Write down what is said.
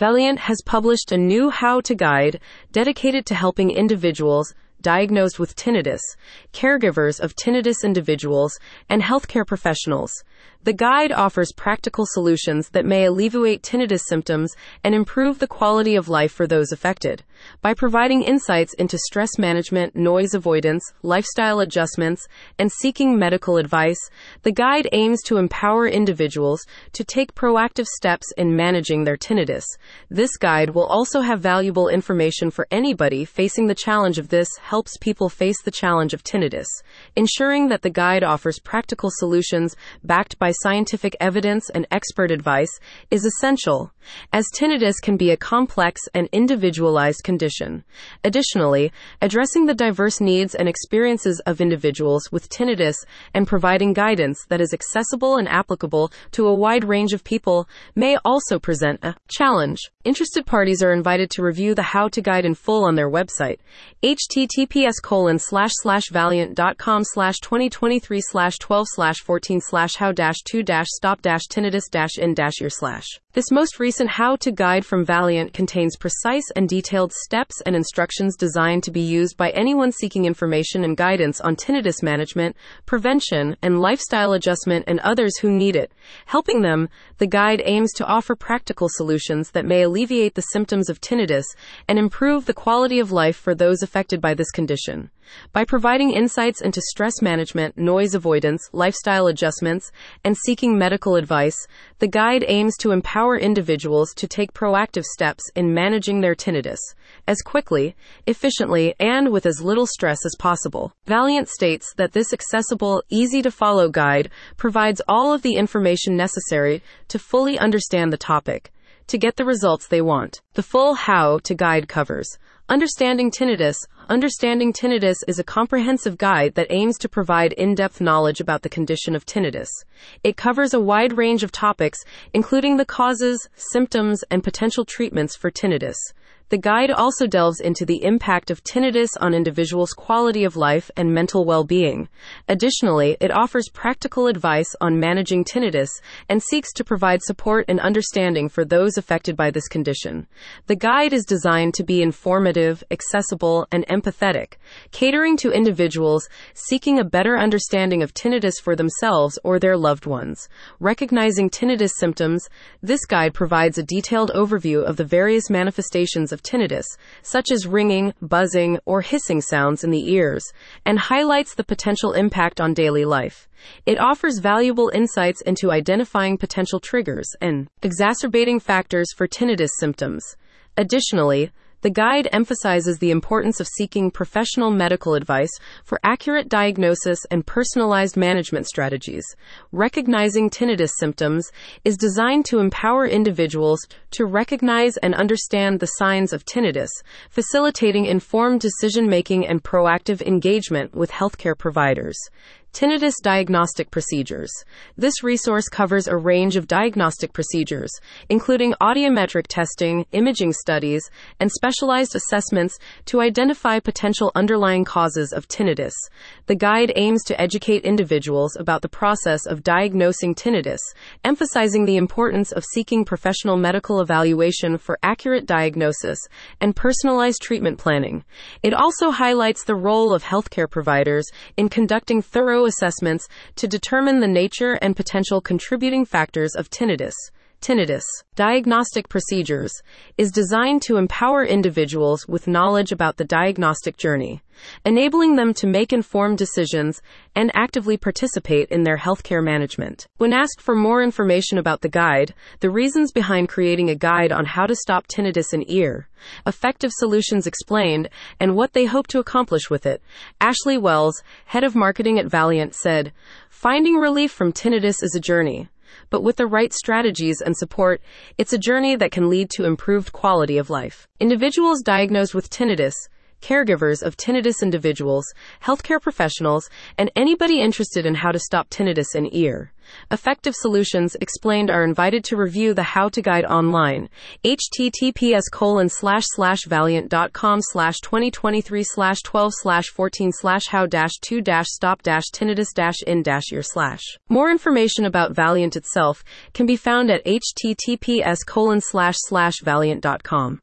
Valeant has published a new how to guide dedicated to helping individuals diagnosed with tinnitus, caregivers of tinnitus individuals, and healthcare professionals. The guide offers practical solutions that may alleviate tinnitus symptoms and improve the quality of life for those affected. By providing insights into stress management, noise avoidance, lifestyle adjustments, and seeking medical advice, the guide aims to empower individuals to take proactive steps in managing their tinnitus. This guide will also have valuable information for anybody facing the challenge of this helps people face the challenge of tinnitus, ensuring that the guide offers practical solutions backed by scientific evidence and expert advice is essential, as tinnitus can be a complex and individualized condition. Additionally, addressing the diverse needs and experiences of individuals with tinnitus and providing guidance that is accessible and applicable to a wide range of people may also present a challenge. Interested parties are invited to review the how to guide in full on their website, https colon slash slash valiant.com slash 2023 slash 12 slash 14 slash how dash 2 dash stop dash tinnitus dash in dash year slash. This most recent how to guide from Valeant contains precise and detailed steps and instructions designed to be used by anyone seeking information and guidance on tinnitus management, prevention, and lifestyle adjustment and others who need it. Helping them, the guide aims to offer practical solutions that may alleviate the symptoms of tinnitus and improve the quality of life for those affected by this condition. By providing insights into stress management, noise avoidance, lifestyle adjustments, and seeking medical advice, the guide aims to empower individuals to take proactive steps in managing their tinnitus as quickly, efficiently, and with as little stress as possible. Valeant states that this accessible, easy to follow guide provides all of the information necessary to fully understand the topic to get the results they want. The full how to guide covers Understanding Tinnitus Understanding Tinnitus is a comprehensive guide that aims to provide in depth knowledge about the condition of tinnitus. It covers a wide range of topics, including the causes, symptoms, and potential treatments for tinnitus. The guide also delves into the impact of tinnitus on individuals' quality of life and mental well being. Additionally, it offers practical advice on managing tinnitus and seeks to provide support and understanding for those affected by this condition. The guide is designed to be informative, accessible, and empathetic, catering to individuals seeking a better understanding of tinnitus for themselves or their loved ones. Recognizing tinnitus symptoms, this guide provides a detailed overview of the various manifestations of of tinnitus, such as ringing, buzzing, or hissing sounds in the ears, and highlights the potential impact on daily life. It offers valuable insights into identifying potential triggers and exacerbating factors for tinnitus symptoms. Additionally, the guide emphasizes the importance of seeking professional medical advice for accurate diagnosis and personalized management strategies. Recognizing tinnitus symptoms is designed to empower individuals to recognize and understand the signs of tinnitus, facilitating informed decision making and proactive engagement with healthcare providers. Tinnitus Diagnostic Procedures. This resource covers a range of diagnostic procedures, including audiometric testing, imaging studies, and specialized assessments to identify potential underlying causes of tinnitus. The guide aims to educate individuals about the process of diagnosing tinnitus, emphasizing the importance of seeking professional medical evaluation for accurate diagnosis and personalized treatment planning. It also highlights the role of healthcare providers in conducting thorough assessments to determine the nature and potential contributing factors of tinnitus. Tinnitus Diagnostic Procedures is designed to empower individuals with knowledge about the diagnostic journey, enabling them to make informed decisions and actively participate in their healthcare management. When asked for more information about the guide, the reasons behind creating a guide on how to stop tinnitus in ear, effective solutions explained, and what they hope to accomplish with it, Ashley Wells, head of marketing at Valeant, said, Finding relief from tinnitus is a journey but with the right strategies and support, it's a journey that can lead to improved quality of life. Individuals diagnosed with tinnitus, caregivers of tinnitus individuals, healthcare professionals, and anybody interested in how to stop tinnitus in ear Effective Solutions Explained are invited to review the How to Guide online. https colon slash slash valiant.com slash 2023 slash 12 slash 14 slash how dash 2 dash stop dash tinnitus dash in dash slash. More information about Valeant itself can be found at https colon slash slash valiant.com.